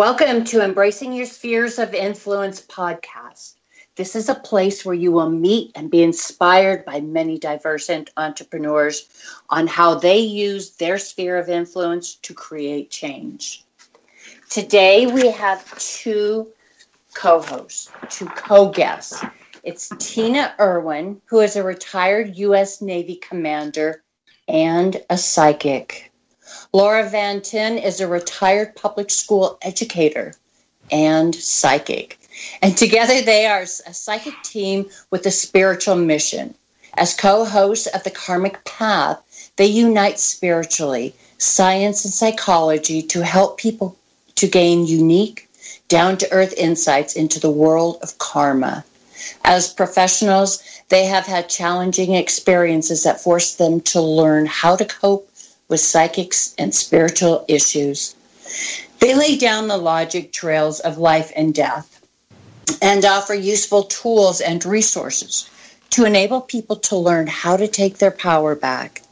Welcome to Embracing Your Spheres of Influence podcast. This is a place where you will meet and be inspired by many diverse entrepreneurs on how they use their sphere of influence to create change. Today we have two co hosts, two co guests. It's Tina Erwin, who is a retired U.S. Navy commander and a psychic. Laura Van Tyne is a retired public school educator and psychic. And together they are a psychic team with a spiritual mission. As co hosts of the Karmic Path, they unite spiritually, science, and psychology to help people to gain unique, down to earth insights into the world of karma. As professionals, they have had challenging experiences that forced them to learn how to cope with psychics and spiritual issues. They lay down the logic trails of life and death and offer useful tools and resources to enable people to learn how to take their power back.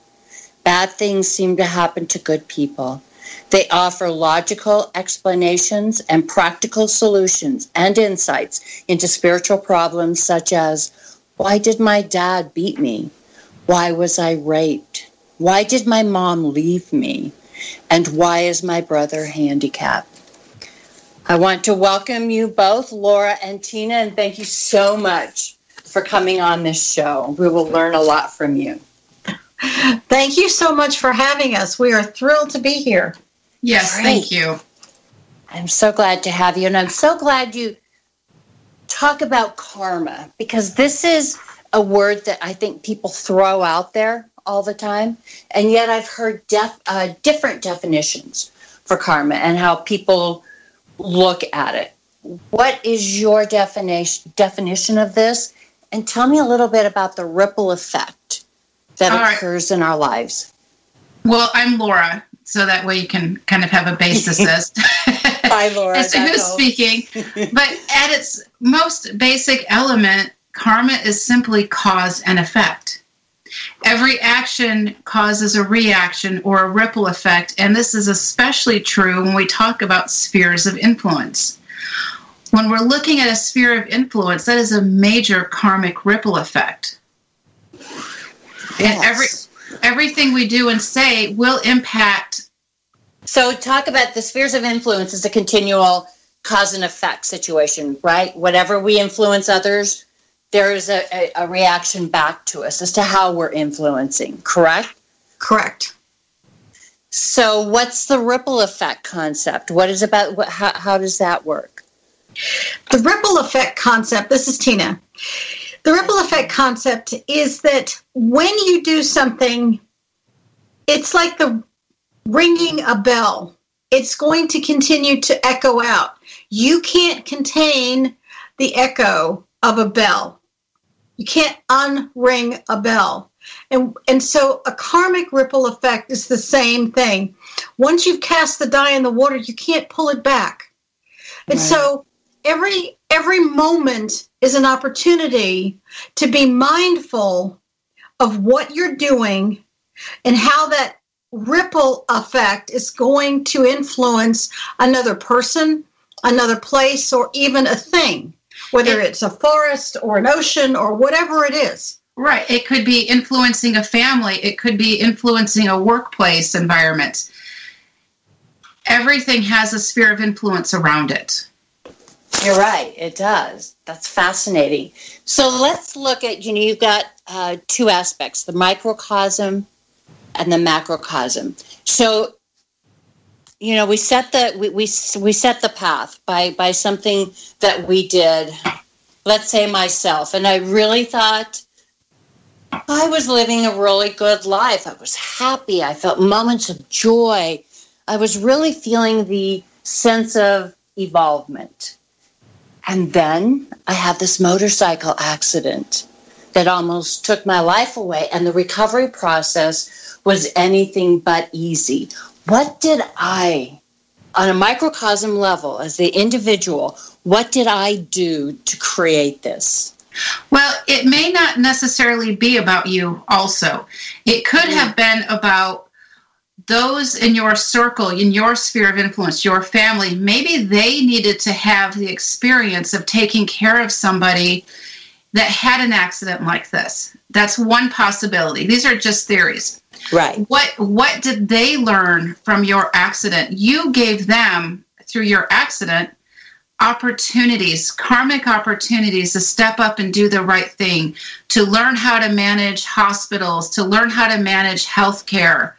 Bad things seem to happen to good people. They offer logical explanations and practical solutions and insights into spiritual problems such as why did my dad beat me? Why was I raped? Why did my mom leave me? And why is my brother handicapped? I want to welcome you both, Laura and Tina, and thank you so much for coming on this show. We will learn a lot from you. Thank you so much for having us. We are thrilled to be here. Yes, Great. thank you. I'm so glad to have you, and I'm so glad you talk about karma because this is a word that I think people throw out there all the time, and yet I've heard def- uh, different definitions for karma and how people look at it. What is your definition definition of this? And tell me a little bit about the ripple effect that All occurs right. in our lives. Well, I'm Laura, so that way you can kind of have a basis as, Hi, Laura, as to who's speaking. but at its most basic element, karma is simply cause and effect. Every action causes a reaction or a ripple effect, and this is especially true when we talk about spheres of influence. When we're looking at a sphere of influence, that is a major karmic ripple effect. Yes. And every everything we do and say will impact. So, talk about the spheres of influence as a continual cause and effect situation, right? Whatever we influence others, there is a, a, a reaction back to us as to how we're influencing, correct? Correct. So, what's the ripple effect concept? What is about? What, how, how does that work? The ripple effect concept. This is Tina. The ripple effect concept is that when you do something, it's like the ringing a bell. It's going to continue to echo out. You can't contain the echo of a bell. You can't unring a bell. And, and so a karmic ripple effect is the same thing. Once you've cast the die in the water, you can't pull it back. And right. so every every moment is an opportunity to be mindful of what you're doing and how that ripple effect is going to influence another person, another place, or even a thing whether it's a forest or an ocean or whatever it is. Right. It could be influencing a family, it could be influencing a workplace environment. Everything has a sphere of influence around it. You're right, it does. That's fascinating. So let's look at you know, you've got uh, two aspects the microcosm and the macrocosm. So you know we set the we, we we set the path by by something that we did let's say myself. And i really thought i was living a really good life. I was happy. I felt moments of joy. I was really feeling the sense of evolvement. And then i had this motorcycle accident that almost took my life away and the recovery process was anything but easy what did I, on a microcosm level, as the individual, what did I do to create this? Well, it may not necessarily be about you, also. It could have been about those in your circle, in your sphere of influence, your family, maybe they needed to have the experience of taking care of somebody that had an accident like this. That's one possibility. These are just theories. Right. What what did they learn from your accident? You gave them through your accident opportunities, karmic opportunities to step up and do the right thing, to learn how to manage hospitals, to learn how to manage healthcare.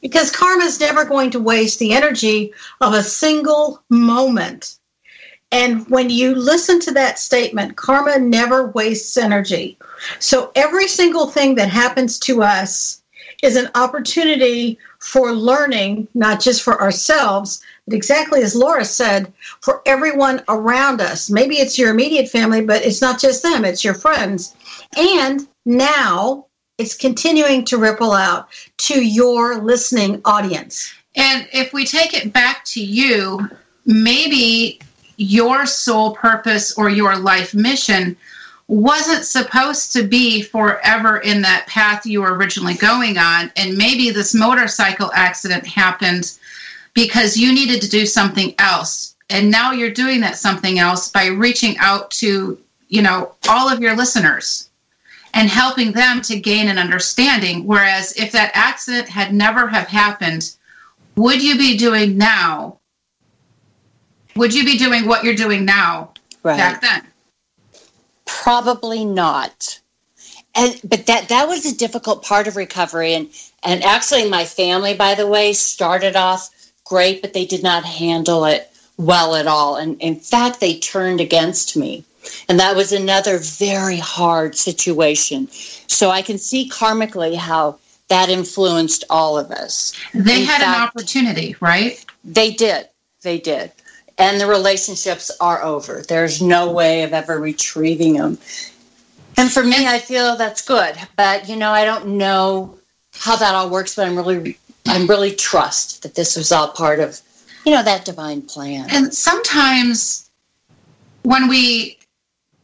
Because karma is never going to waste the energy of a single moment. And when you listen to that statement, karma never wastes energy. So every single thing that happens to us is an opportunity for learning, not just for ourselves, but exactly as Laura said, for everyone around us. Maybe it's your immediate family, but it's not just them, it's your friends. And now it's continuing to ripple out to your listening audience. And if we take it back to you, maybe your sole purpose or your life mission wasn't supposed to be forever in that path you were originally going on. And maybe this motorcycle accident happened because you needed to do something else. And now you're doing that something else by reaching out to, you know, all of your listeners and helping them to gain an understanding. Whereas if that accident had never have happened, would you be doing now? Would you be doing what you're doing now Right. back then? Probably not. And but that that was a difficult part of recovery and and actually my family by the way started off great but they did not handle it well at all and in fact they turned against me. And that was another very hard situation. So I can see karmically how that influenced all of us. They In had an opportunity, right? They did. They did. And the relationships are over. There's no way of ever retrieving them. And for me, I feel that's good. But you know, I don't know how that all works, but I'm really I'm really trust that this was all part of, you know, that divine plan. And sometimes when we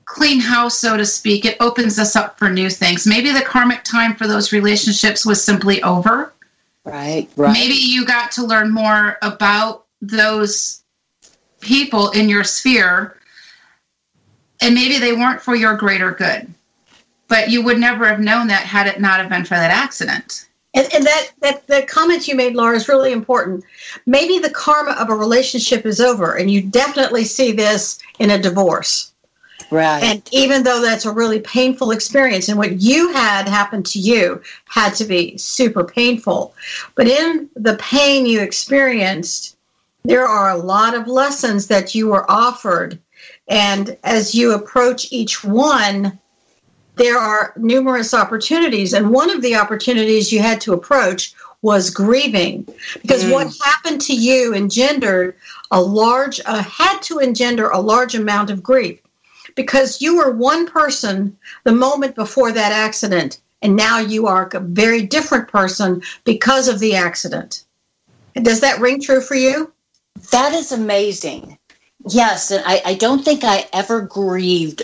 clean house, so to speak, it opens us up for new things. Maybe the karmic time for those relationships was simply over. Right, right. Maybe you got to learn more about those people in your sphere, and maybe they weren't for your greater good. But you would never have known that had it not have been for that accident. And, and that, that the comment you made, Laura, is really important. Maybe the karma of a relationship is over, and you definitely see this in a divorce. right. And even though that's a really painful experience, and what you had happen to you had to be super painful, but in the pain you experienced, there are a lot of lessons that you were offered. And as you approach each one, there are numerous opportunities. And one of the opportunities you had to approach was grieving because Mm. what happened to you engendered a large, uh, had to engender a large amount of grief because you were one person the moment before that accident, and now you are a very different person because of the accident. Does that ring true for you? That is amazing. Yes, and I, I don't think I ever grieved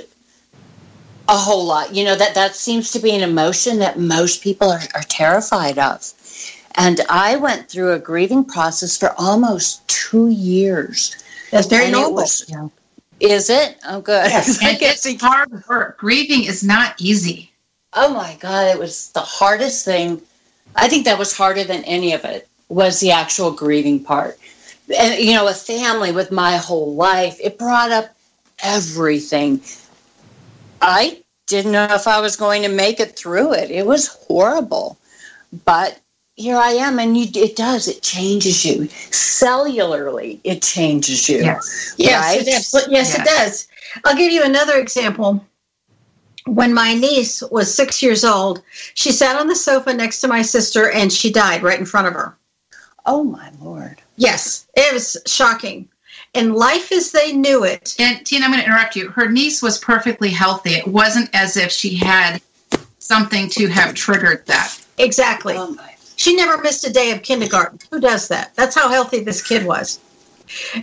a whole lot. You know, that, that seems to be an emotion that most people are, are terrified of. And I went through a grieving process for almost two years. That's very And it normal. was- Is it? Oh, good. Yes. I guess it's hard work. Grieving is not easy. Oh my God, it was the hardest thing. I think that was harder than any of it was the actual grieving part. And, you know, a family with my whole life, it brought up everything. I didn't know if I was going to make it through it. It was horrible. But here I am, and you, it does. It changes you. Cellularly, it changes you. Yes. Yes, it does. Yes, it does. I'll give you another example. When my niece was six years old, she sat on the sofa next to my sister and she died right in front of her. Oh, my Lord. Yes, it was shocking. And life as they knew it, And Tina, I'm going to interrupt you. Her niece was perfectly healthy. It wasn't as if she had something to have triggered that. exactly. Oh. She never missed a day of kindergarten. Who does that? That's how healthy this kid was.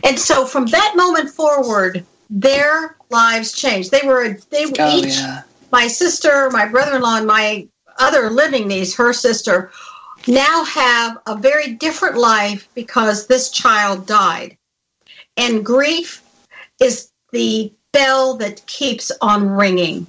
And so from that moment forward, their lives changed. They were they were Oh, each yeah. my sister, my brother-in-law, and my other living niece, her sister, now have a very different life because this child died. And grief is the bell that keeps on ringing.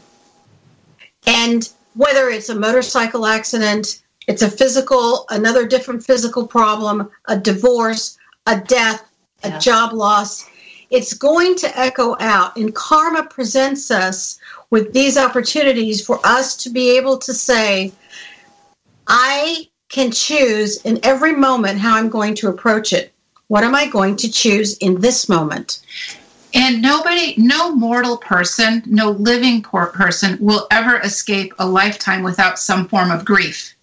And whether it's a motorcycle accident, it's a physical, another different physical problem, a divorce, a death, a yeah. job loss, it's going to echo out. And karma presents us with these opportunities for us to be able to say, I can choose in every moment how I'm going to approach it. What am I going to choose in this moment? And nobody, no mortal person, no living person will ever escape a lifetime without some form of grief.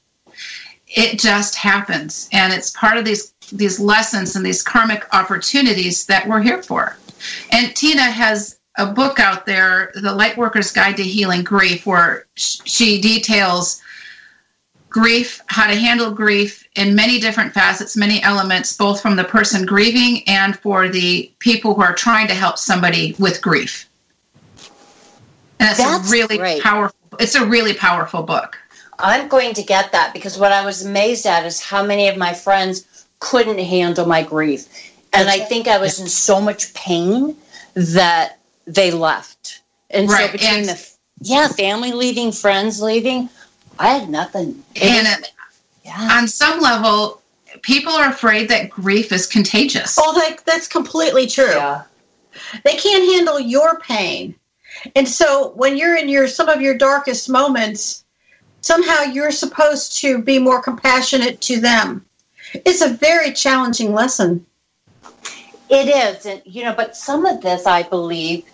It just happens. And it's part of these, these lessons and these karmic opportunities that we're here for. And Tina has a book out there, The Lightworker's Guide to Healing Grief, where she details grief, how to handle grief in many different facets, many elements, both from the person grieving and for the people who are trying to help somebody with grief. And it's That's a really great. powerful it's a really powerful book. I'm going to get that because what I was amazed at is how many of my friends couldn't handle my grief. And I think I was in so much pain that they left. And right. so between and the yeah, family leaving, friends leaving, I had nothing. and was, yeah. on some level, people are afraid that grief is contagious. Oh, that, that's completely true. Yeah. They can't handle your pain. And so when you're in your some of your darkest moments, somehow you're supposed to be more compassionate to them. It's a very challenging lesson. It is, and you know, but some of this I believe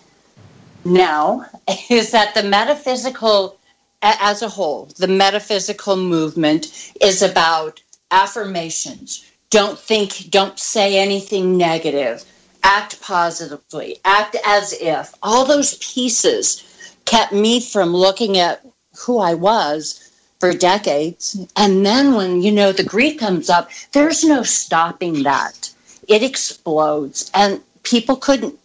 now is that the metaphysical as a whole, the metaphysical movement is about affirmations. Don't think, don't say anything negative. Act positively, act as if. All those pieces kept me from looking at who I was for decades. And then when, you know, the grief comes up, there's no stopping that. It explodes. And people couldn't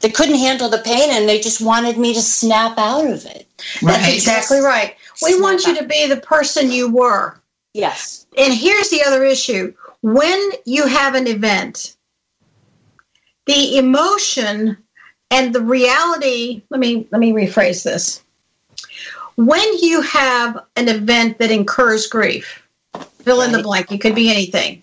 they couldn't handle the pain and they just wanted me to snap out of it. Right. That's exactly right. We want you to be the person you were. Yes. And here's the other issue. When you have an event, the emotion and the reality, let me let me rephrase this. When you have an event that incurs grief, fill in the blank, it could be anything.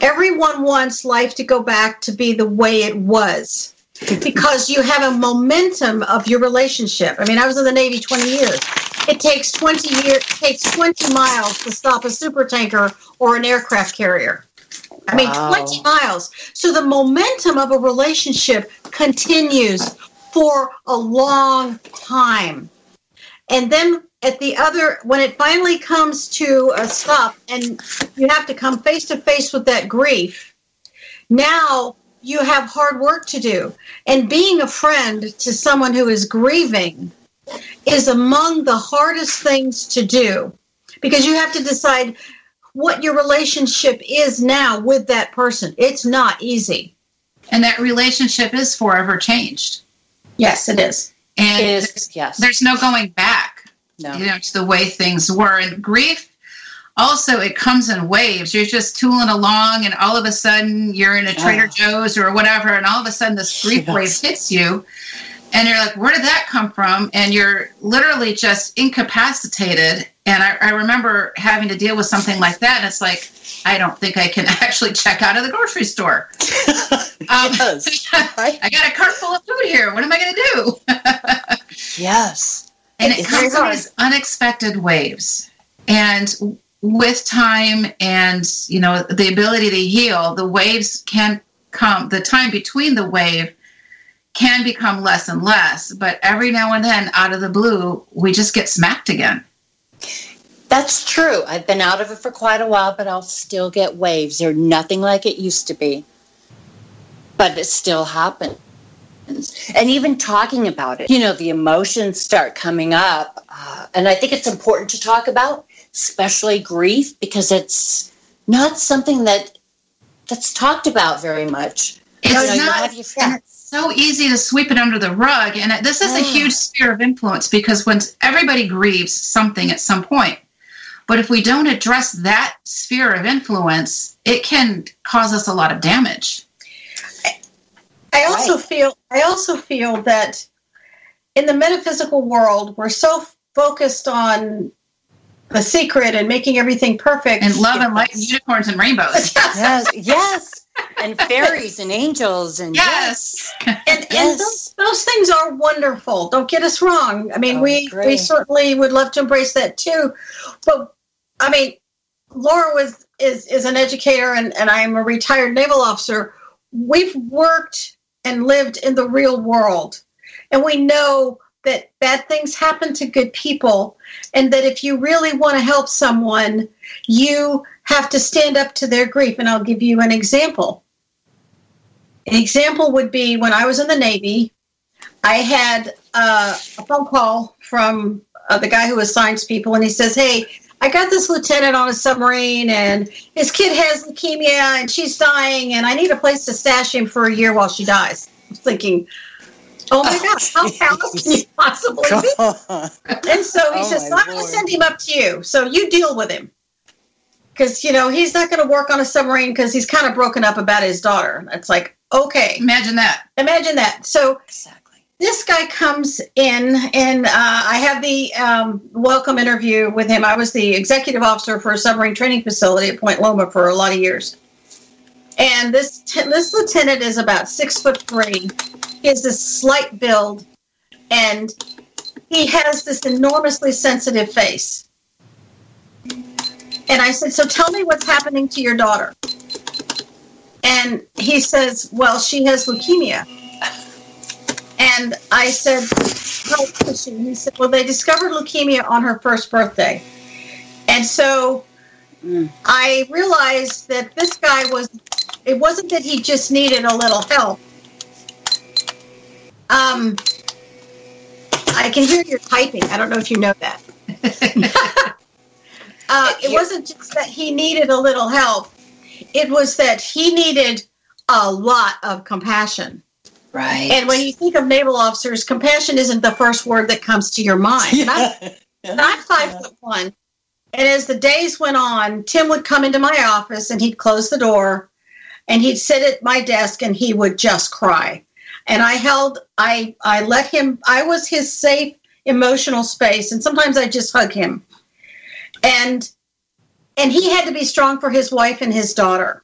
Everyone wants life to go back to be the way it was because you have a momentum of your relationship. I mean, I was in the Navy 20 years. It takes 20 years, takes 20 miles to stop a super tanker or an aircraft carrier. I mean, wow. 20 miles. So the momentum of a relationship continues for a long time. And then at the other, when it finally comes to a stop and you have to come face to face with that grief, now you have hard work to do. And being a friend to someone who is grieving is among the hardest things to do because you have to decide what your relationship is now with that person. It's not easy. And that relationship is forever changed. Yes, it is. And it is, yes. there's no going back no. you know, to the way things were. And grief also it comes in waves. You're just tooling along and all of a sudden you're in a trader joe's or whatever and all of a sudden this grief yes. wave hits you and you're like where did that come from? And you're literally just incapacitated. And I, I, remember having to deal with something like that and it's like i don't think i can actually check out of the grocery store. Um, i got a cart full of food here. What am i going to do? Yes. And it, it comes in these unexpected waves. And with time and you know the ability to heal the waves can come the time between the wave can become less and less but every now and then out of the blue we just get smacked again. That's true. I've been out of it for quite a while but i'll still get waves. They're nothing like it used to be but it still happens. And even talking about it you know the emotions start coming up uh, and i think it's important to talk about especially grief, because it's not something that that's talked about very much. It's you know, not. You it's so easy to sweep it under the rug, and this is a mm. huge sphere of influence because when everybody grieves something at some point, But if we don't address that sphere of influence, it can cause us a lot of damage. I also right. feel I also feel that in the metaphysical world, we're so focused on the secret and making everything perfect and love and light and unicorns and rainbows. yes, yes, and fairies and angels and yes, yes. and, yes. and those, those, things are wonderful. Don't get us wrong. I mean, oh, we great. we certainly would love to embrace that too, but I mean, Laura was is is an educator and and I am a retired naval officer. We've worked and lived in the real world, and we know that bad things happen to good people and that if you really want to help someone you have to stand up to their grief. And i'll give you an example. An example would be when i was in the navy i had uh, a phone call from uh, the guy who assigns people and he says hey i got this lieutenant on a submarine and his kid has leukemia and she's dying and i need a place to stash him for a year while she dies. I was thinking Oh my gosh, how callous can you possibly be? And so he oh says, so I'm going to send him up to you. So you deal with him. Because, you know, he's not going to work on a submarine because he's kind of broken up about his daughter. It's like, okay. Imagine that. Imagine that. So exactly. this guy comes in, and uh, I have the um, welcome interview with him. I was the executive officer for a submarine training facility at Point Loma for a lot of years. And this, this lieutenant is about six foot three he has this slight build, and he has this enormously sensitive face. And I said, So tell me what's happening to your daughter. And he says, Well, she has leukemia. And I said, How old is she? He said, Well, they discovered leukemia on her first birthday. And so mm. I realized that this guy was, it wasn't that he just needed a little help, um, I can hear your typing. I don't know if you know that. uh, it wasn't just that he needed a little help, it was that he needed a lot of compassion. Right. And when you think of naval officers, compassion isn't the first word that comes to your mind. Yeah. I'm, I'm five foot one. And as the days went on, Tim would come into my office and he'd close the door and he'd sit at my desk and he would just cry and I held I I let him I was his safe emotional space and sometimes I just hug him. And and he had to be strong for his wife and his daughter.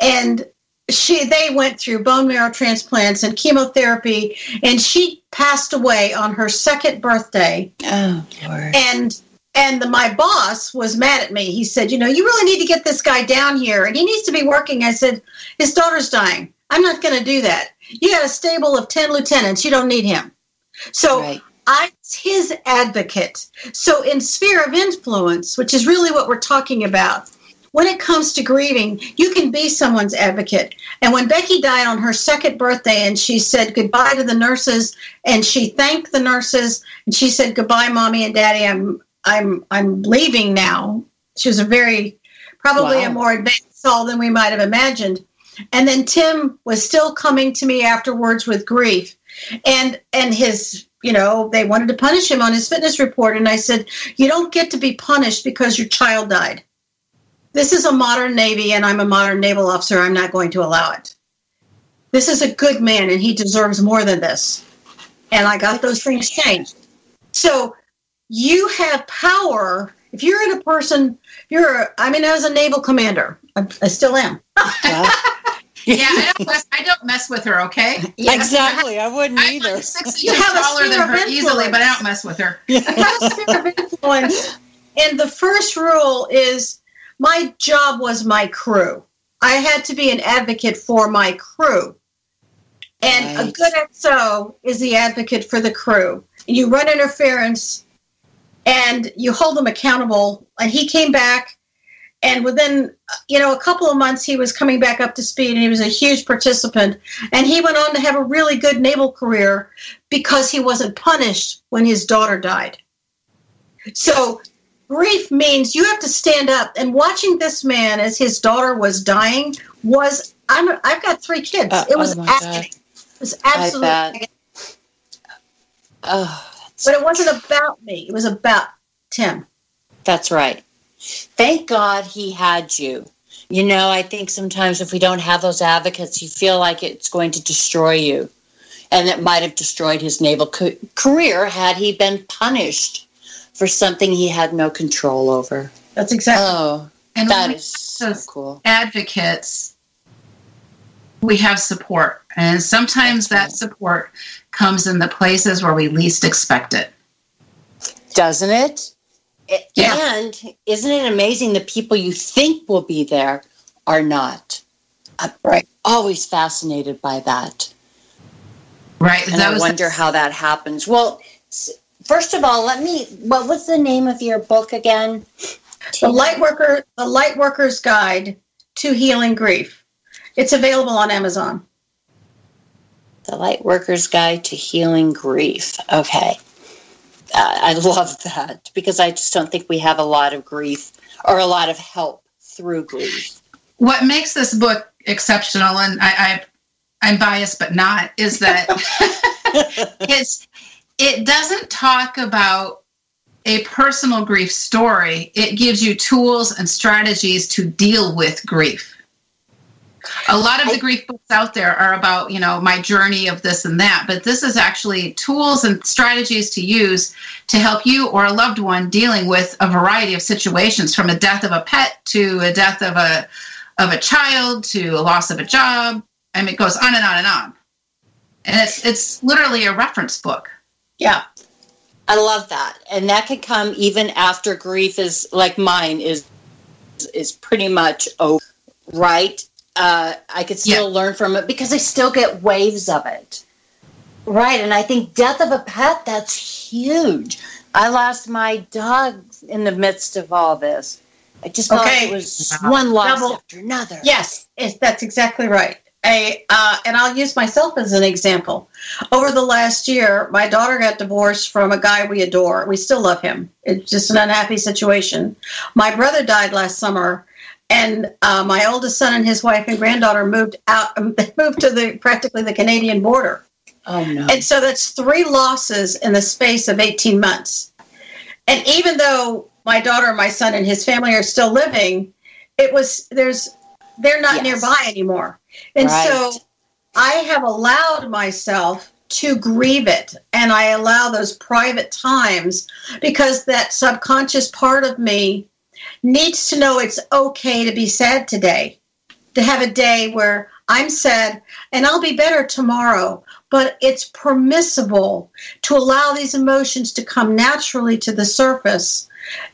And she they went through bone marrow transplants and chemotherapy and she passed away on her second birthday. Oh Lord. And and the, my boss was mad at me. He said, "You know, you really need to get this guy down here, and he needs to be working." I said, "His daughter's dying. I'm not going to do that. You got a stable of 10 lieutenants. You don't need him. So right. I'm his advocate. So in sphere of influence, which is really what we're talking about, when it comes to grieving, you can be someone's advocate. And when Becky died on her second birthday and she said goodbye to the nurses and she thanked the nurses and she said goodbye mommy and daddy, I'm I'm I'm leaving now. She was a very probably wow. a more advanced soul than we might have imagined. And then Tim was still coming to me afterwards with grief. And and his, you know, they wanted to punish him on his fitness report. And I said, You don't get to be punished because your child died. This is a modern Navy, and I'm a modern naval officer. I'm not going to allow it. This is a good man, and he deserves more than this. And I got those things changed. So you have power. If you're in a person, you're, a, I mean, I was a naval commander. I, I still am. yeah, I don't, mess, I don't mess with her. Okay. Exactly. I wouldn't I'm either. Like six inches taller than her easily, but I don't mess with her. Yeah. influence. And the first rule is my job was my crew. I had to be an advocate for my crew. And right. a good XO is the advocate for the crew. You run interference and you hold them accountable. And he came back and within you know a couple of months he was coming back up to speed and he was a huge participant. And he went on to have a really good naval career because he wasn't punished when his daughter died. So grief means you have to stand up. And watching this man as his daughter was dying was I'm, i've got three kids. Uh, it was oh agony. It was absolutely oh, but it wasn't about me. It was about tim. That's right Thank God he had you. You know, I think sometimes if we don't have those advocates, you feel like it's going to destroy you. And it might have destroyed his naval co- career had he been punished for something he had no control over. That's exactly. Oh, And that is so cool. advocates, we have support. And sometimes that support comes in the places where we least expect it. Doesn't it? Yeah. And isn't it amazing the people you think will be there are not? I'm Right. always fascinated by that. Right. And that I wonder how that happens. Well, first of all, let me. What was the name of your book again? The light worker, the light worker's guide to healing grief. It's available on Amazon. The Light Worker's Guide to Healing Grief. Okay. I love that because I just don't think we have a lot of grief or a lot of help through grief. what makes this book exceptional, and I, I I'm biased but not, is that it's it doesn't talk about a personal grief story. It gives you tools and strategies to deal with grief. A lot of the oh. grief books out there are about, you know, my journey of this and that, but this is actually tools and strategies to use to help you or a loved one dealing with a variety of situations from a death of a pet to a death of a of a child to a loss of a job. I mean, it goes on and on and on. And it's it's literally a reference book. Yeah. I love that, and that could come even after grief is like mine is is pretty much over. Right? Uh, I could still learn from it because I still get waves of it. Right, and I think death of a pet that's huge. I lost my dog in the midst of all this. I just thought Okay. it was one loss Double- after another. Yes, that's exactly right. A, uh, and I'll use myself as an example. Over the last year, my daughter got divorced from a guy we adore. We still love him. It's just an unhappy situation. My brother died last summer, and uh, my oldest son and his wife and granddaughter moved out. They moved to the practically the Canadian border. Oh no. And so that's three losses in the space of 18 months. And even though my daughter, my son, and his family are still living, it was, there's, they're not Yes. nearby anymore. And so I have allowed myself to grieve it and I allow those private times because that subconscious part of me needs to know it's okay to be sad today, to have a day where I'm sad and I'll be better tomorrow. But it's permissible to allow these emotions to come naturally to the surface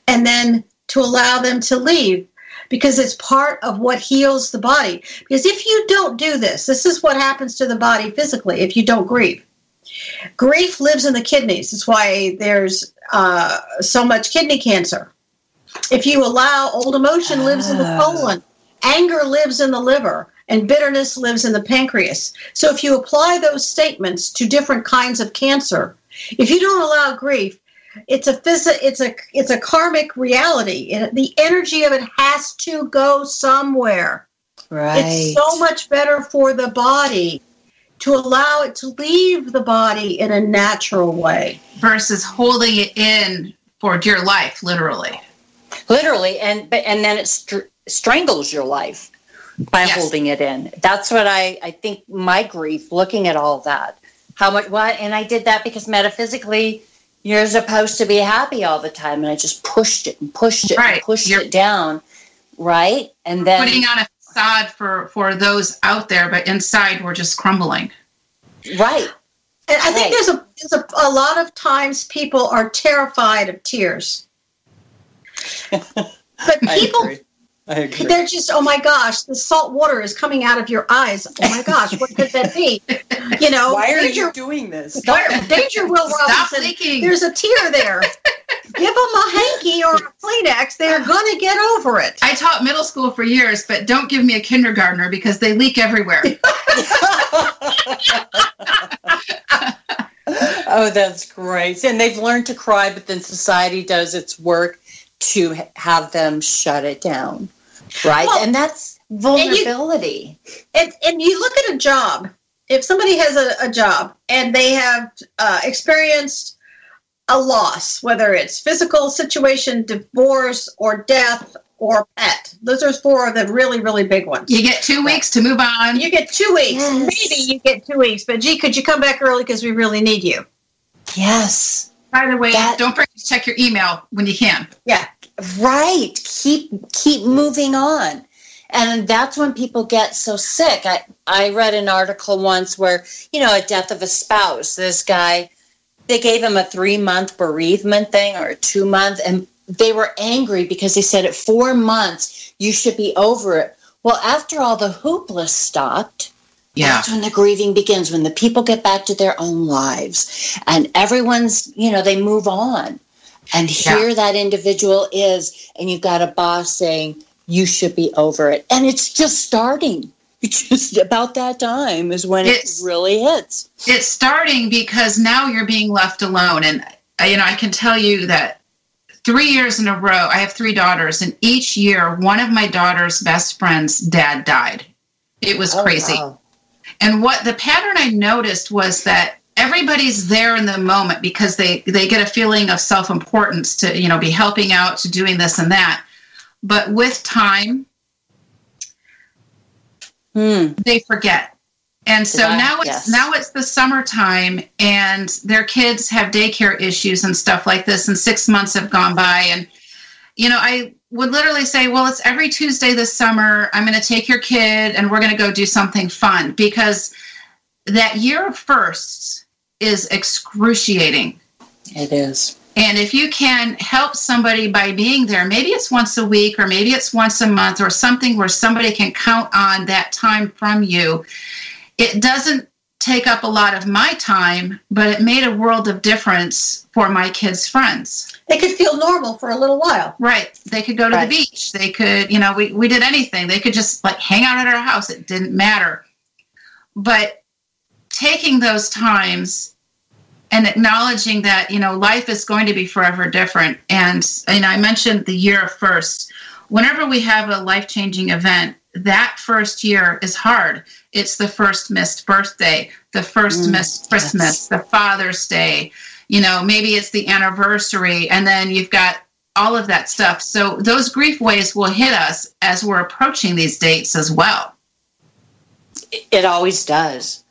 and then to allow them to leave because it's part of what heals the body. Because if you don't do this, this is what happens to the body physically if you don't grieve. Grief lives in the kidneys. That's why there's uh, so much kidney cancer. If you allow old emotion lives in the Ah. colon, anger lives in the liver, and bitterness lives in the pancreas. So if you apply those statements to different kinds of cancer, if you don't allow grief, it's a phys- it's a it's a karmic reality. It- the energy of it has to go somewhere. right. It's so much better for the body to allow it to leave the body in a natural way. versus holding it in for dear life, literally. Literally and but and then it str- strangles your life by Yes. holding it in that's what i i think my grief looking at all that how much what and i did that because metaphysically you're supposed to be happy all the time and i just pushed it and pushed it Right. and pushed You're- it down right and then Putting on a facade for for those out there, but inside we're just crumbling. right And I think Right. there's a there's a, a lot of times people are terrified of tears. But people i agree. they're just oh my gosh the salt water is coming out of your eyes. Oh my gosh what could that be? You know why are danger, you doing this? Why- danger will Stop robinson leaking. there's a tear there. Give them a hanky or a kleenex they're gonna get over it. I taught middle school for years, but don't give me a kindergartner because they leak everywhere. oh, that's great. And they've learned to cry, but then society does its work to have them shut it down. Right? Well, and that's you- vulnerability. and, and you look at a job if somebody has a, a job and they have uh, experienced a loss, whether it's physical situation, divorce, or death, or pet. Those are four of the really, really big ones. You get two weeks to move on. You get two weeks. Yes. Maybe you get two weeks. But gee, could you come back early because we really need you? Yes. By the way, That- don't forget to check your email when you can. Yeah. Right. Keep keep moving on. And that's when people get so sick. I, I read an article once where, you know, a death of a spouse, this guy, they gave him a three month bereavement thing or a two month, and they were angry because they said at four months you should be over it. Well, after all the hoopla stopped, that's when the grieving begins, when the people get back to their own lives and everyone's, you know, they move on. And here that individual is, and you've got a boss saying, you should be over it. And it's just starting. It's just about that time is when It's- it really hits. It's starting because now you're being left alone. And, uh, you know, I can tell you that three years in a row, I have three daughters, and each year, one of my daughter's best friend's dad died. It was Oh, crazy. wow. And what the pattern I noticed was that everybody's there in the moment because they they get a feeling of self-importance to, you know, be helping out, to doing this and that. But with time, Hmm. they forget. And so Yeah, now it's yes. now it's the summertime and their kids have daycare issues and stuff like this and 6 months have gone by and you know, I would literally say, well, it's every Tuesday this summer. I'm going to take your kid and we're going to go do something fun because that year of firsts is excruciating. It is. And if you can help somebody by being there, maybe it's once a week or maybe it's once a month or something where somebody can count on that time from you. It doesn't take up a lot of my time, but it made a world of difference for my kids' friends. They could feel normal for a little while. Right. They could go to Right. the beach. They could, you know, we, we did anything. They could just like hang out at our house. It didn't matter. But taking those times and acknowledging that, you know, life is going to be forever different. And, and I mentioned the year first. Whenever we have a life changing event, that first year is hard. It's the first missed birthday, the first Mm, missed Christmas, yes. the Father's Day, you know, maybe it's the anniversary, and then you've got all of that stuff. So those grief waves will hit us as we're approaching these dates as well. It always does.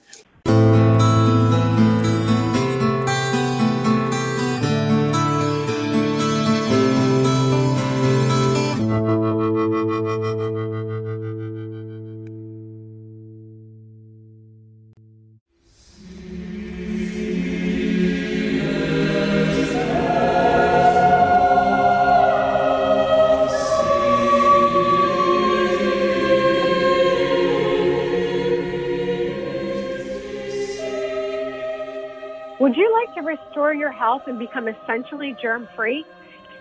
And become essentially germ free?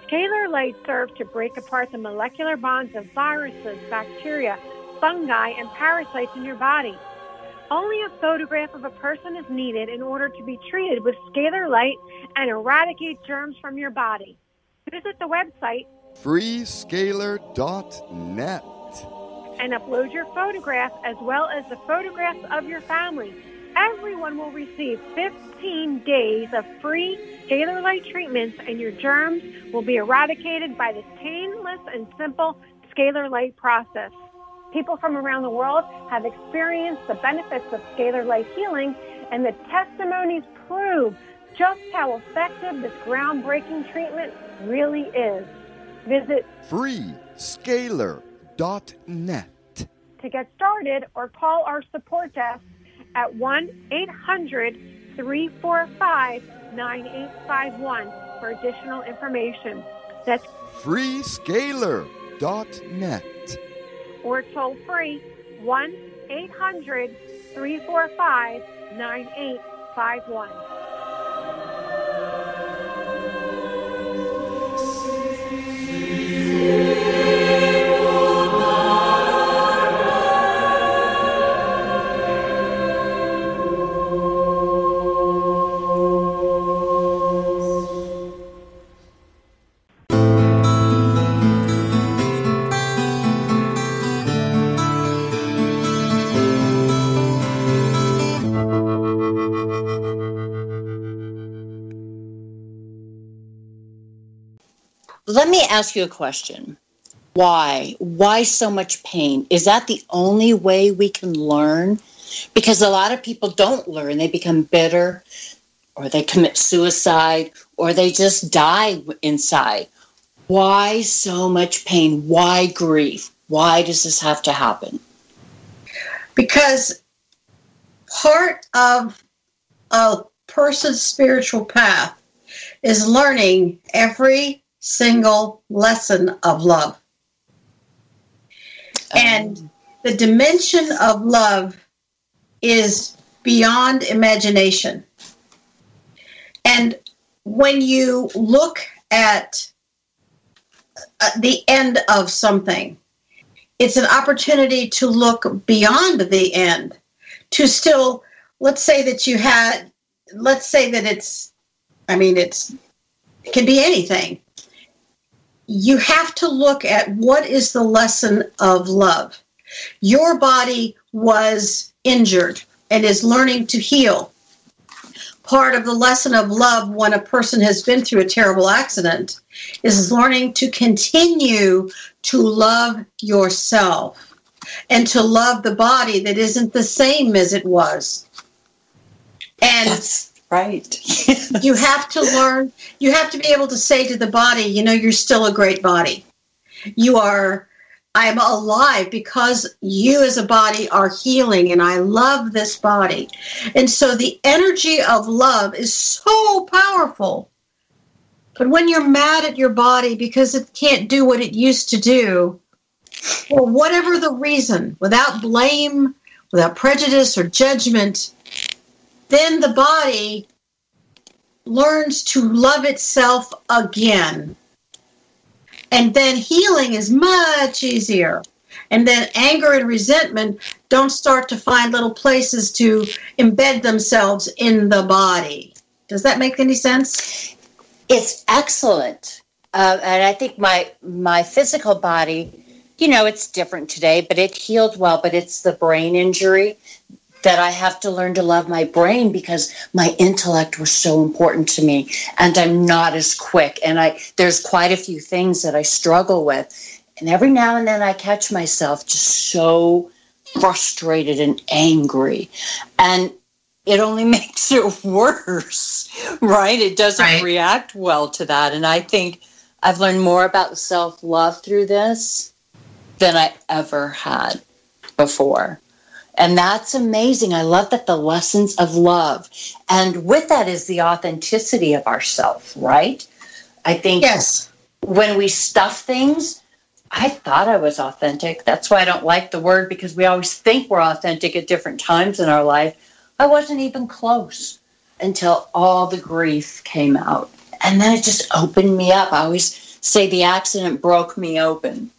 Scalar Light serves to break apart the molecular bonds of viruses, bacteria, fungi, and parasites in your body. Only a photograph of a person is needed in order to be treated with Scalar Light and eradicate germs from your body. Visit the website freescalar.net. and upload your photograph as well as the photographs of your family. Everyone will receive 15 days of free scalar light treatments and your germs will be eradicated by this painless and simple scalar light process. People from around the world have experienced the benefits of scalar light healing and the testimonies prove just how effective this groundbreaking treatment really is. Visit freescalar.net. to get started or call our support desk at 1 800 345 9851 for additional information. That's freescalar.net. or toll free 1 800 345 9851. Let me ask you a question. Why? Why so much pain? Is that the only way we can learn? Because a lot of people don't learn. They become bitter or they commit suicide or they just die inside. Why so much pain? Why grief? Why does this have to happen? Because part of a person's spiritual path is learning every single lesson of love. And the dimension of love is beyond imagination. And when you look at uh, the end of something, it's an opportunity to look beyond the end, to still, let's say that you had, let's say that it's, I mean, it's, it can be anything. You have to look at what is the lesson of love. Your body was injured and is learning to heal. Part of the lesson of love when a person has been through a terrible accident is learning to continue to love yourself and to love the body that isn't the same as it was. And right. you have to learn, you have to be able to say to the body, you know, you're still a great body. You are, I'm alive because you as a body are healing and I love this body. And so the energy of love is so powerful. But when you're mad at your body because it can't do what it used to do, or whatever the reason, without blame, without prejudice or judgment, then the body learns to love itself again. And then healing is much easier. And then anger and resentment don't start to find little places to embed themselves in the body. Does that make any sense? It's excellent. Uh, and I think my my physical body, you know, it's different today, but it healed well. But it's the brain injury that I have to learn to love my brain because my intellect was so important to me, and I'm not as quick. And I there's quite a few things that I struggle with, and every now and then I catch myself just so frustrated and angry, and it only makes it worse, right? It doesn't Right. react well to that. And I think I've learned more about self love through this than I ever had before. And that's amazing. I love that the lessons of love. And with that is the authenticity of ourself, right? I think Yes. when we stuff things, I thought I was authentic. That's why I don't like the word because we always think we're authentic at different times in our life. I wasn't even close until all the grief came out. And then it just opened me up. I always say the accident broke me open.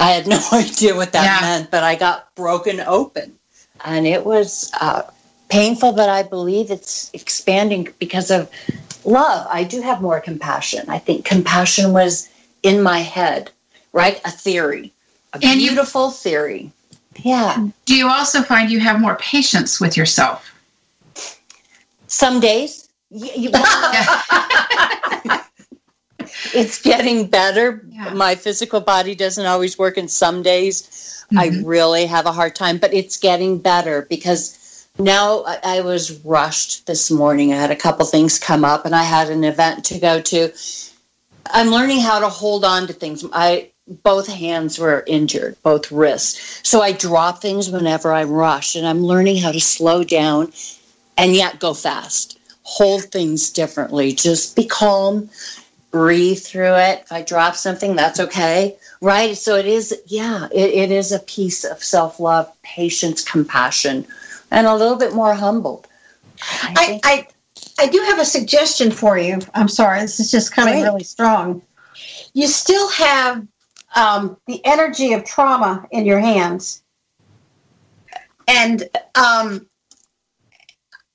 I had no idea what that Yeah. meant, but I got broken open. And it was uh, painful, but I believe it's expanding because of love. I do have more compassion. I think compassion was in my head, right? A theory, a And you- beautiful theory. Yeah. Do you also find you have more patience with yourself? Some days, y- you, it's getting better. Yeah. My physical body doesn't always work, and some days I Mhm. really have a hard time, but it's getting better because now I, I was rushed this morning. I had a couple things come up, and I had an event to go to. I'm learning how to hold on to things. I both hands were injured, both wrists. So I drop things whenever I rush, and I'm learning how to slow down and yet go fast. Hold things differently. Just be calm, breathe through it. If I drop something, that's okay. Right? So it is, yeah, it, it is a piece of self love, patience, compassion, and a little bit more humbled. I I, I I do have a suggestion for you. I'm sorry, this is just coming Great. really strong. You still have um, the energy of trauma in your hands, and um,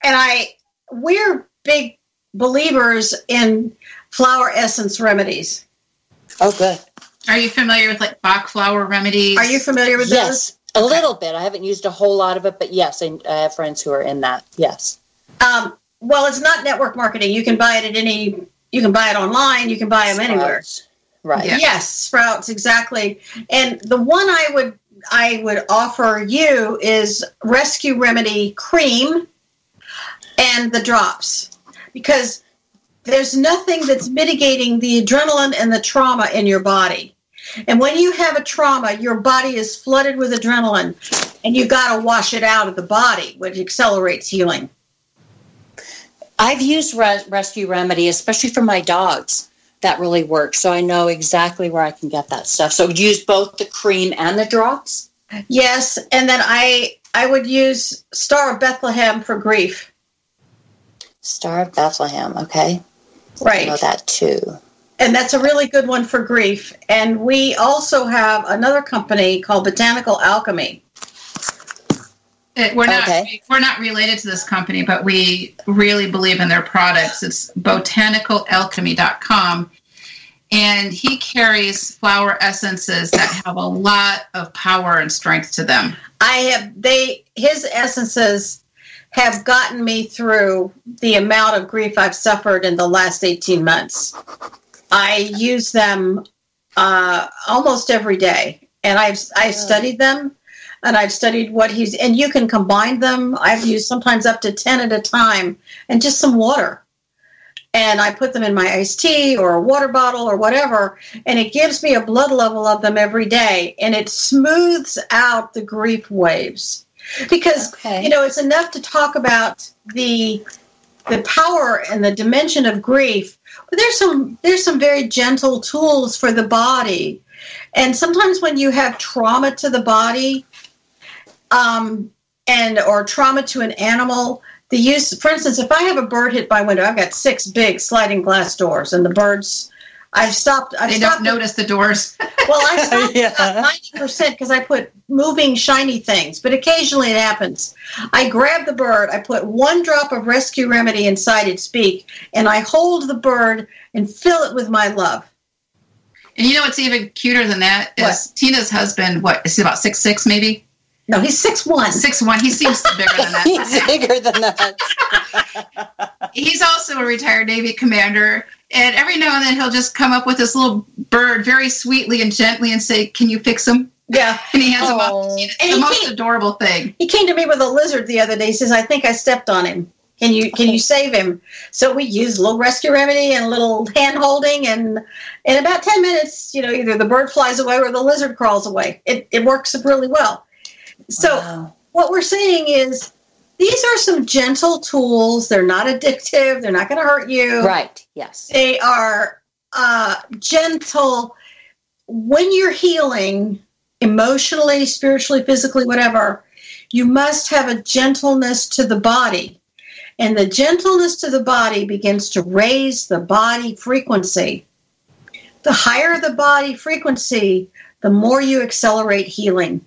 and I we're big believers in flower essence remedies. oh, good. Are you familiar with like Bach flower remedies? Are you familiar with Yes, a little bit. I haven't used a whole lot of it, but yes, I, I have friends who are in that. Yes. Um, well, it's not network marketing. You can buy it at any you can buy it online. You can buy them anywhere. Right. Yeah. Yes, sprouts exactly. And the one I would I would offer you is Rescue Remedy cream and the drops because there's nothing that's mitigating the adrenaline and the trauma in your body. And when you have a trauma, your body is flooded with adrenaline and you've got to wash it out of the body, which accelerates healing. I've used Res- Rescue Remedy, especially for my dogs. That really works. So I know exactly where I can get that stuff. So use both the cream and the drops. Yes, and then I I would use Star of Bethlehem for grief. Star of Bethlehem. Okay. I Right. know that too. and that's a really good one for grief. And we also have another company called Botanical Alchemy. It, we're not Okay. we're not related to this company, but we really believe in their products. It's botanicalalchemy.com. And he carries flower essences that have a lot of power and strength to them. I have they his essences have gotten me through the amount of grief I've suffered in the last 18 months. I use them uh, almost every day, and I've I've studied them, and I've studied what he's and you can combine them. I've used sometimes up to 10 at a time, and just some water. And I put them in my iced tea or a water bottle or whatever, and it gives me a blood level of them every day, and it smooths out the grief waves. Because Okay. you know it's enough to talk about the the power and the dimension of grief but there's some there's some very gentle tools for the body and sometimes when you have trauma to the body um, and or trauma to an animal the use for instance if i have a bird hit by window i've got six big sliding glass doors and the birds i've stopped i've They stopped don't notice the doors. well, I stopped Yeah. about ninety percent because I put moving shiny things, but occasionally it happens. I grab the bird, I put one drop of rescue remedy inside its beak, and I hold the bird and fill it with my love. And you know what's even cuter than that is What? Tina's husband. What is he about six six maybe No, he's six one. six one? He seems bigger than that. He's bigger than that. He's also a retired Navy commander, and every now and then he'll just come up with this little bird very sweetly and gently and say, "Can you fix him?" Yeah, And he has him off. Oh. to And the most can't- adorable thing. he came to me with a lizard the other day. He says, "I think I stepped on him. Can you can you save him?" So we used a little rescue remedy and a little hand holding, and in about ten minutes, you know, either the bird flies away or the lizard crawls away. It it works really well. So Wow. what we're seeing is these are some gentle tools. They're not addictive. They're not going to hurt you. right. Yes. They are uh, gentle. When you're healing emotionally, spiritually, physically, whatever, you must have a gentleness to the body. And the gentleness to the body begins to raise the body frequency. The higher the body frequency, the more you accelerate healing.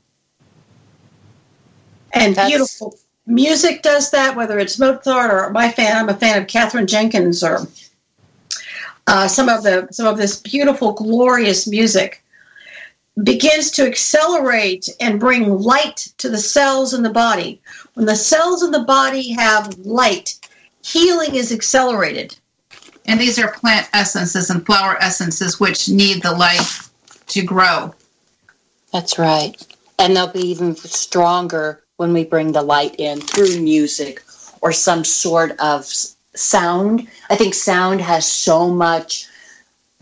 And That's- beautiful music does that, whether it's Mozart or my fan, I'm a fan of Katherine Jenkins or uh, some of the some of this beautiful, glorious music begins to accelerate and bring light to the cells in the body. When the cells in the body have light, healing is accelerated. And these are plant essences and flower essences which need the light to grow. That's right. And they'll be even stronger when we bring the light in through music or some sort of sound. I think sound has so much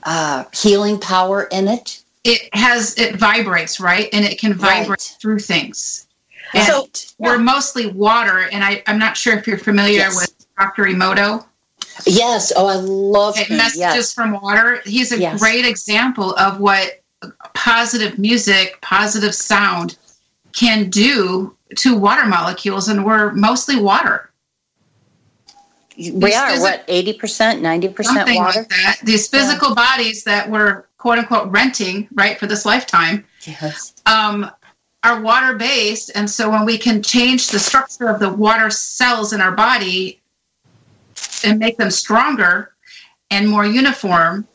uh, healing power in it. It has it vibrates, right? And it can vibrate Right. through things. And So- we're mostly water, and I, I'm not sure if you're familiar Yes. with Dr. Emoto. Yes. Oh, I love him. messages Yes. from water. He's a Yes. great example of what positive music, positive sound can do to water molecules, and we're mostly water. We are, These what, 80%, 90% water? like that. These physical bodies that we're quote unquote renting, right, for this lifetime, Yes. um, are water based. And so when we can change the structure of the water cells in our body and make them stronger and more uniform,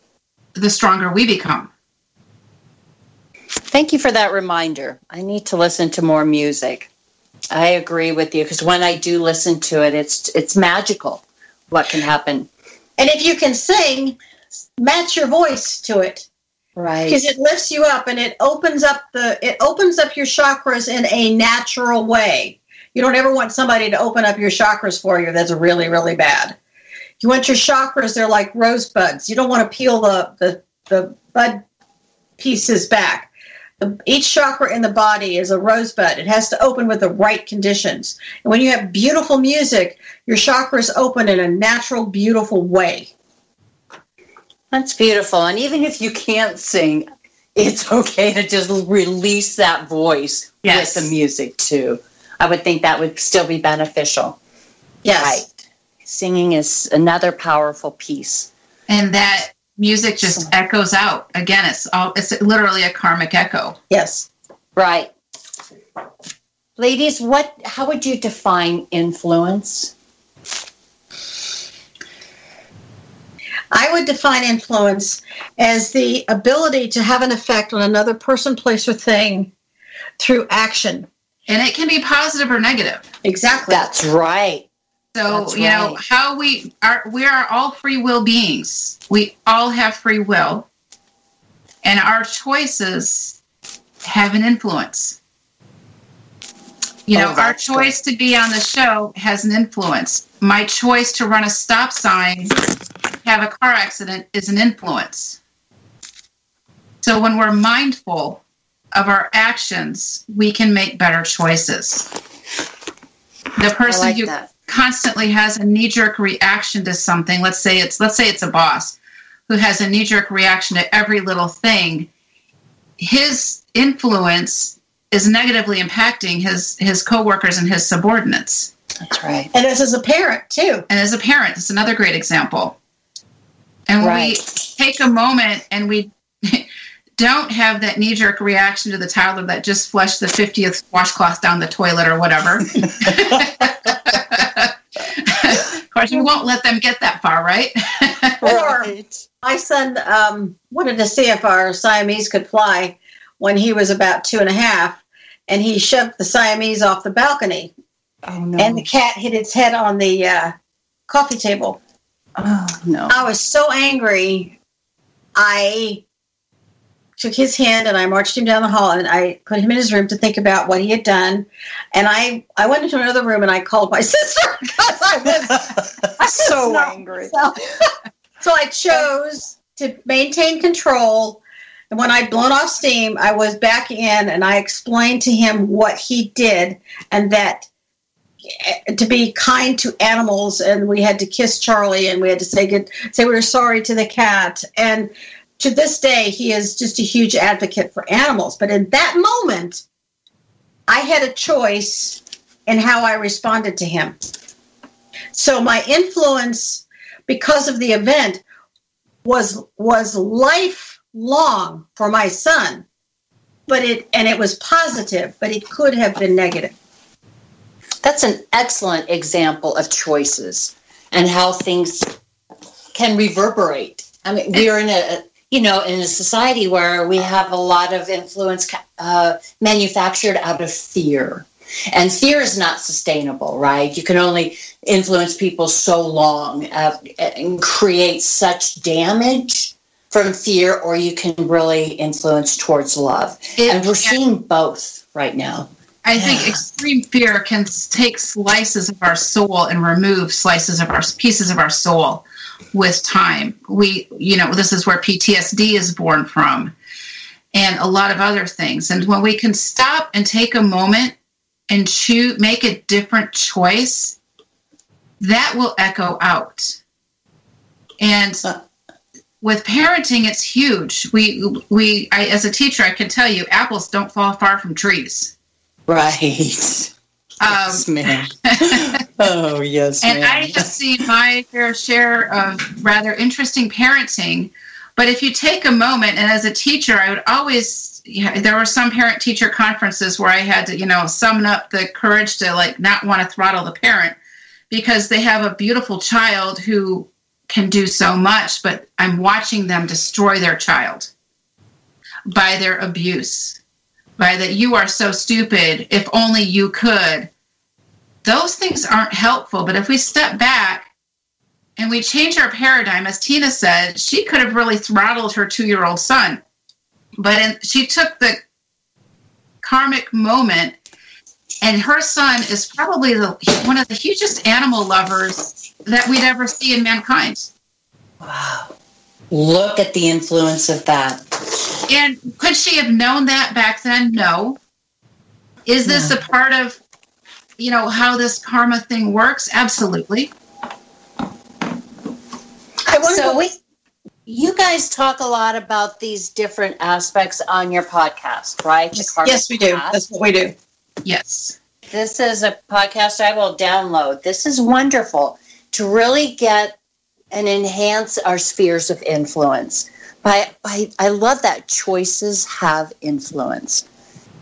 the stronger we become. Thank you for that reminder. I need to listen to more music. I agree with you because when I do listen to it, it's it's magical what can happen. And if you can sing, match your voice to it Right. because it lifts you up and it opens up the it opens up your chakras in a natural way. You don't ever want somebody to open up your chakras for you. That's really really bad. You want your chakras; they're like rosebuds. You don't want to peel the the, the bud pieces back. Each chakra in the body is a rosebud. It has to open with the right conditions. And when you have beautiful music, your chakras open in a natural, beautiful way. That's beautiful. And even if you can't sing, it's okay to just release that voice Yes. with the music too. I would think that would still be beneficial. Yes. Right. Singing is another powerful piece. And that music just echoes out. Again, it's all it's literally a karmic echo. Yes. Right. Ladies, what how would you define influence? I would define influence as the ability to have an effect on another person, place, or thing through action. And it can be positive or negative. Exactly. That's right. So That's you know how we are. We are all free will beings. We all have free will, and our choices have an influence. You Oh, know, our that's good. choice to be on the show has an influence. My choice to run a stop sign, have a car accident, is an influence. So when we're mindful of our actions, we can make better choices. The person like who that. Constantly has a knee-jerk reaction to something let's say it's let's say it's a boss who has a knee-jerk reaction to every little thing his influence is negatively impacting his his coworkers and his subordinates That's right. and this is a parent too. and as a parent it's another great example and Right. we take a moment and we don't have that knee-jerk reaction to the toddler that just flushed the 50th washcloth down the toilet or whatever of course we won't let them get that far right Or Right. my son um, wanted to see if our Siamese could fly when he was about two and a half, and he shoved the Siamese off the balcony, Oh no. and the cat hit its head on the uh, coffee table. oh no. I was so angry. I took his hand and I marched him down the hall and I put him in his room to think about what he had done. And I, I went into another room and I called my sister because I was so angry. so I chose to maintain control. And when I'd blown off steam, I was back in and I explained to him what he did and that eh, to be kind to animals and we had to kiss Charlie and we had to say good say we were sorry to the cat and to this day he is just a huge advocate for animals. But in that moment I had a choice in how I responded to him. So my influence because of the event was was lifelong for my son. But it and it was positive but it could have been negative. That's an excellent example of choices and how things can reverberate. I mean, we're in a you know in a society where we have a lot of influence uh, manufactured out of fear, and fear is not sustainable, right? You can only influence people so long uh, and create such damage from fear, or you can really influence towards love. It- and we're seeing both right now. I think extreme fear can take slices of our soul and remove slices of our pieces of our soul with time. We, you know, this is where PTSD is born from, and a lot of other things. And when we can stop and take a moment and choose, make a different choice, that will echo out. And uh, with parenting, it's huge. We, we, I, as a teacher, I can tell you, apples don't fall far from trees. Right. Um, yes, ma'am. oh, yes, And ma'am. I have seen my fair share of rather interesting parenting. But if you take a moment, and as a teacher, I would always, there were some parent teacher conferences where I had to, you know, summon up the courage to like not want to throttle the parent because they have a beautiful child who can do so much, but I'm watching them destroy their child by their abuse, by that you are so stupid, if only you could those things aren't helpful. But if we step back and we change our paradigm, as Tina said, she could have really throttled her two year old son. But in, she took the karmic moment, and her son is probably the, one of the hugest animal lovers that we'd ever see in mankind. Wow. Look at the influence of that. And could she have known that back then? No. Is this No. a part of, you know, how this karma thing works? Absolutely. I wonder So what- we, you guys talk a lot about these different aspects on your podcast, right? The Karmic yes, we do. Path. That's what we do. Yes. This is a podcast I will download. This is wonderful to really get and enhance our spheres of influence. By, by, I love that choices have influence.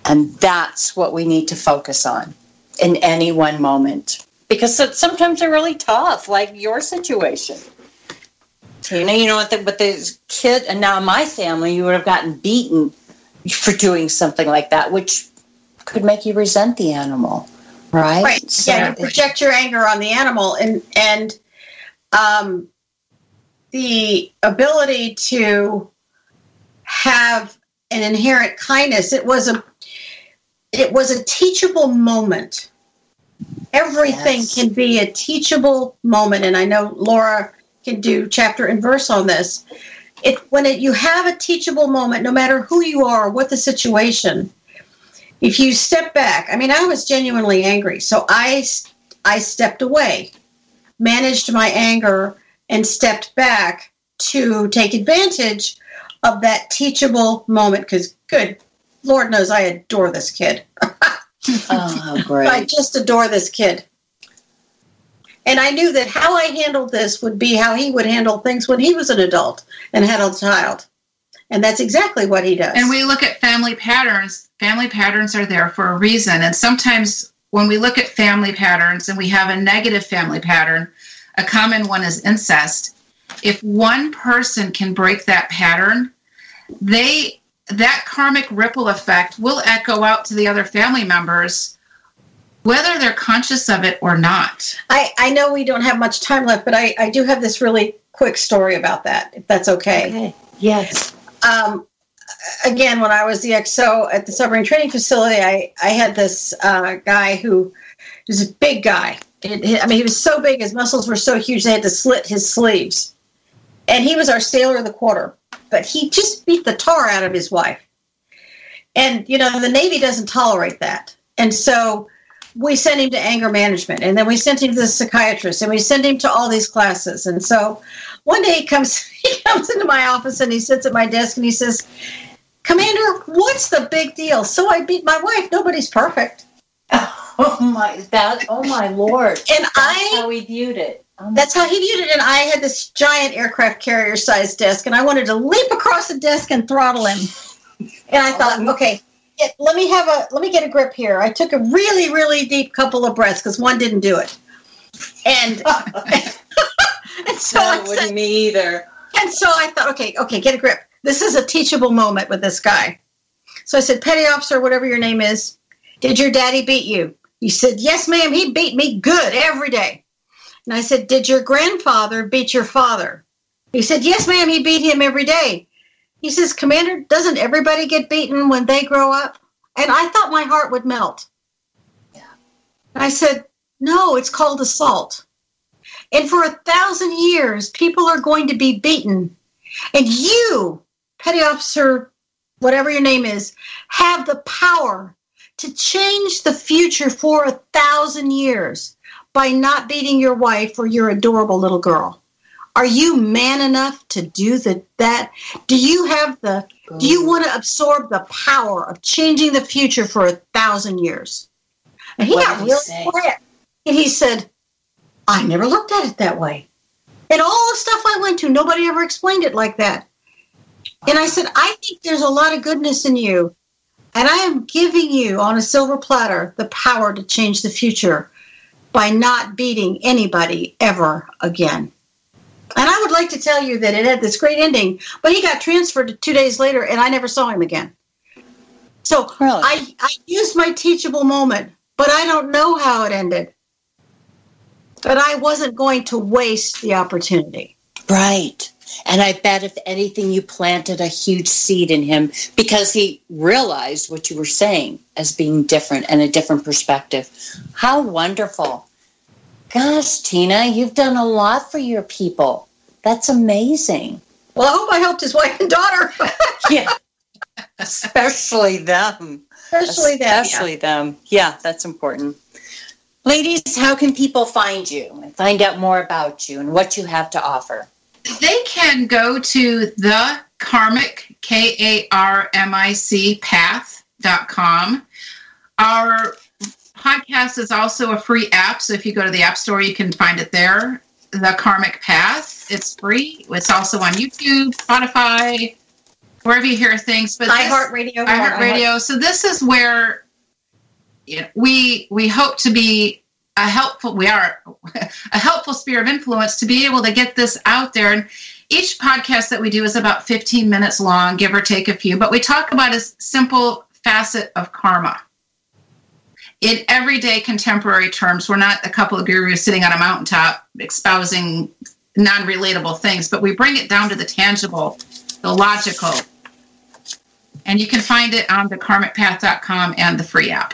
And that's what we need to focus on in any one moment. Because sometimes they're really tough, like your situation. Tina, you know what? The, with the kid, and now my family, you would have gotten beaten for doing something like that, which could make you resent the animal, right? Right. So yeah, you project your anger on the animal, and and um, the ability to have an inherent kindness. It was a it was a teachable moment. Everything Yes. can be a teachable moment, and I know Laura can do chapter and verse on this. It when it, you have a teachable moment, no matter who you are, or what the situation, if you step back, I mean, I was genuinely angry, so I I stepped away, managed my anger, and stepped back to take advantage of that teachable moment. Because, good Lord knows, I adore this kid. oh, great. I just adore this kid. And I knew that how I handled this would be how he would handle things when he was an adult and had a child. And that's exactly what he does. And we look at family patterns. Family patterns are there for a reason. And sometimes when we look at family patterns and we have a negative family pattern, a common one is incest. If one person can break that pattern, they that karmic ripple effect will echo out to the other family members whether they're conscious of it or not. I, I know we don't have much time left, but I, I do have this really quick story about that, if that's okay. Okay. Yes. um, again, when I was the XO at the submarine training facility, I, I had this uh, guy who was a big guy. It- I mean, he was so big, his muscles were so huge, they had to slit his sleeves. And he was our sailor of the quarter, but he just beat the tar out of his wife. And, you know, the Navy doesn't tolerate that. And so we sent him to anger management, and then we sent him to the psychiatrist, and we sent him to all these classes. And so one day he comes he comes into my office and he sits at my desk and he says, Commander, what's the big deal? So I beat my wife. Nobody's perfect. Oh my that oh my lord. And That's I how we viewed it. Oh that's how he viewed it. And I had this giant aircraft carrier sized desk and I wanted to leap across the desk and throttle him. And I thought, oh. okay, get, let me have a let me get a grip here. I took a really, really deep couple of breaths because one didn't do it. And, and so I that said, wouldn't me either. And so I thought, okay, okay, get a grip. This is a teachable moment with this guy. So I said, Petty Officer, whatever your name is, did your daddy beat you? He said, Yes, ma'am, he beat me good every day. And I said, Did your grandfather beat your father? He said, Yes, ma'am, he beat him every day. He says, Commander, doesn't everybody get beaten when they grow up? And I thought my heart would melt. Yeah. I said, No, it's called assault. And for a thousand years, people are going to be beaten. And you, petty officer, whatever your name is, have the power to change the future for a thousand years by not beating your wife or your adorable little girl. Are you man enough to do the, that? Do you have the, do you want to absorb the power of changing the future for a thousand years? And he What got real say? quiet. And he said, I never looked at it that way. And all the stuff I went to, nobody ever explained it like that. And I said, I think there's a lot of goodness in you. And I am giving you on a silver platter the power to change the future by not beating anybody ever again. And I would like to tell you that it had this great ending, but he got transferred two days later and I never saw him again. So Really? I, I used my teachable moment, but I don't know how it ended. but I wasn't going to waste the opportunity. Right. And I bet if anything, you planted a huge seed in him because he realized what you were saying as being different and a different perspective. How wonderful. Gosh, Tina, you've done a lot for your people. That's amazing. Well, I hope I helped his wife and daughter. yeah. Especially them. Especially them. Especially yeah. them. Yeah, that's important. Ladies, how can people find you and find out more about you and what you have to offer? They can go to the karmic, K A R M I C, path.com. Our podcast is also a free app. So if you go to the App Store, you can find it there. The Karmic Path. It's free. It's also on YouTube, Spotify, wherever you hear things. But iHeartRadio. iHeartRadio. So this is where you know, we we hope to be a helpful. We are a helpful sphere of influence to be able to get this out there. And each podcast that we do is about 15 minutes long, give or take a few. But we talk about a simple facet of karma in everyday contemporary terms. We're not a couple of gurus sitting on a mountaintop espousing non relatable things, but we bring it down to the tangible, the logical. And you can find it on the karmicpath.com and the free app.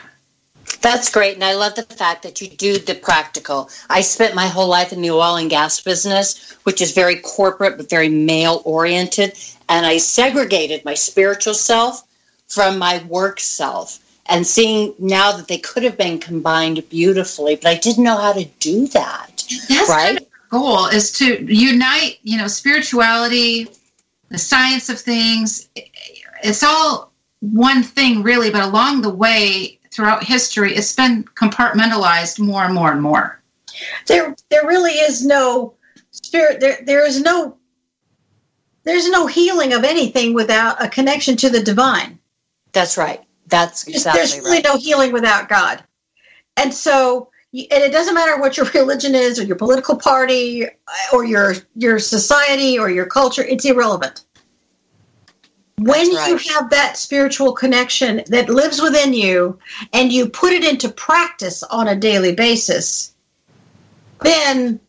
That's great. And I love the fact that you do the practical. I spent my whole life in the oil and gas business, which is very corporate but very male oriented. And I segregated my spiritual self from my work self and seeing now that they could have been combined beautifully, but I didn't know how to do that. That's right. Kind of goal is to unite, you know, spirituality, the science of things. It's all one thing, really, but along the way, throughout history, it's been compartmentalized more and more and more. There, there really is no spirit. There, there is no. There's no healing of anything without a connection to the divine. That's right. That's exactly There's really no healing without God. And so, and it doesn't matter what your religion is or your political party or your your society or your culture, it's irrelevant. When right. you have that spiritual connection that lives within you and you put it into practice on a daily basis, then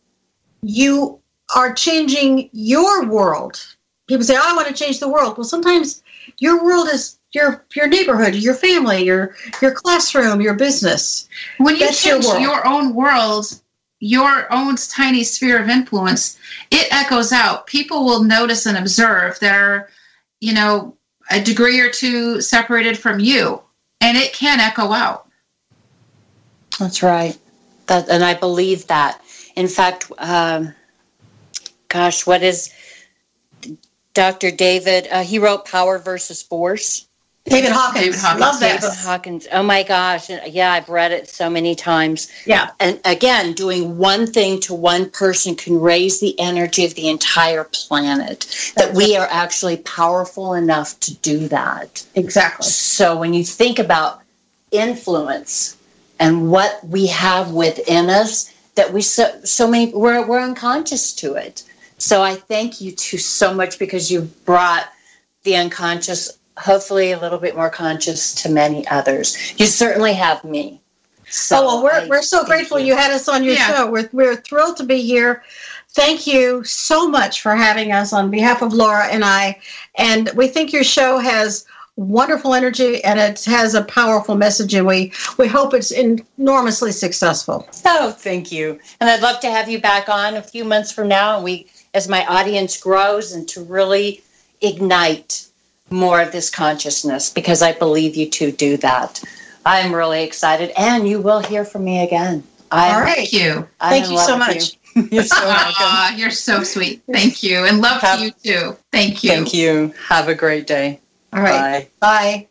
you are changing your world. People say, oh, I want to change the world. Well, sometimes your world is your your neighborhood, your family, your your classroom, your business. When you That's change your, your own world, your own tiny sphere of influence, it echoes out. People will notice and observe they're, you know, a degree or two separated from you, and it can echo out. That's right. That, and I believe that. In fact, um, gosh, what is Dr. David? Uh, he wrote Power versus Force. David Hawkins. David Hawkins. Love that. David Hawkins. Oh my gosh. Yeah, I've read it so many times. Yeah. And again, doing one thing to one person can raise the energy of the entire planet. That we are actually powerful enough to do that. Exactly. So when you think about influence and what we have within us, that we so so many we're we're unconscious to it. So I thank you two so much because you brought the unconscious hopefully a little bit more conscious to many others. You certainly have me. So oh well, we're I we're so grateful you. you. had us on your yeah. show. We're we're thrilled to be here. Thank you so much for having us on behalf of Laura and I. And we think your show has wonderful energy and it has a powerful message and we we hope it's enormously successful. Oh, thank you. And I'd love to have you back on a few months from now and we as my audience grows and to really ignite more of this consciousness because I believe you two do that. I'm really excited, and you will hear from me again. I'm, All right, thank you. I'm thank you so much. You. You're so welcome. Ah, you're so sweet. Thank you, and love Have, to you too. Thank you. Thank you. Have a great day. All right. Bye. Bye.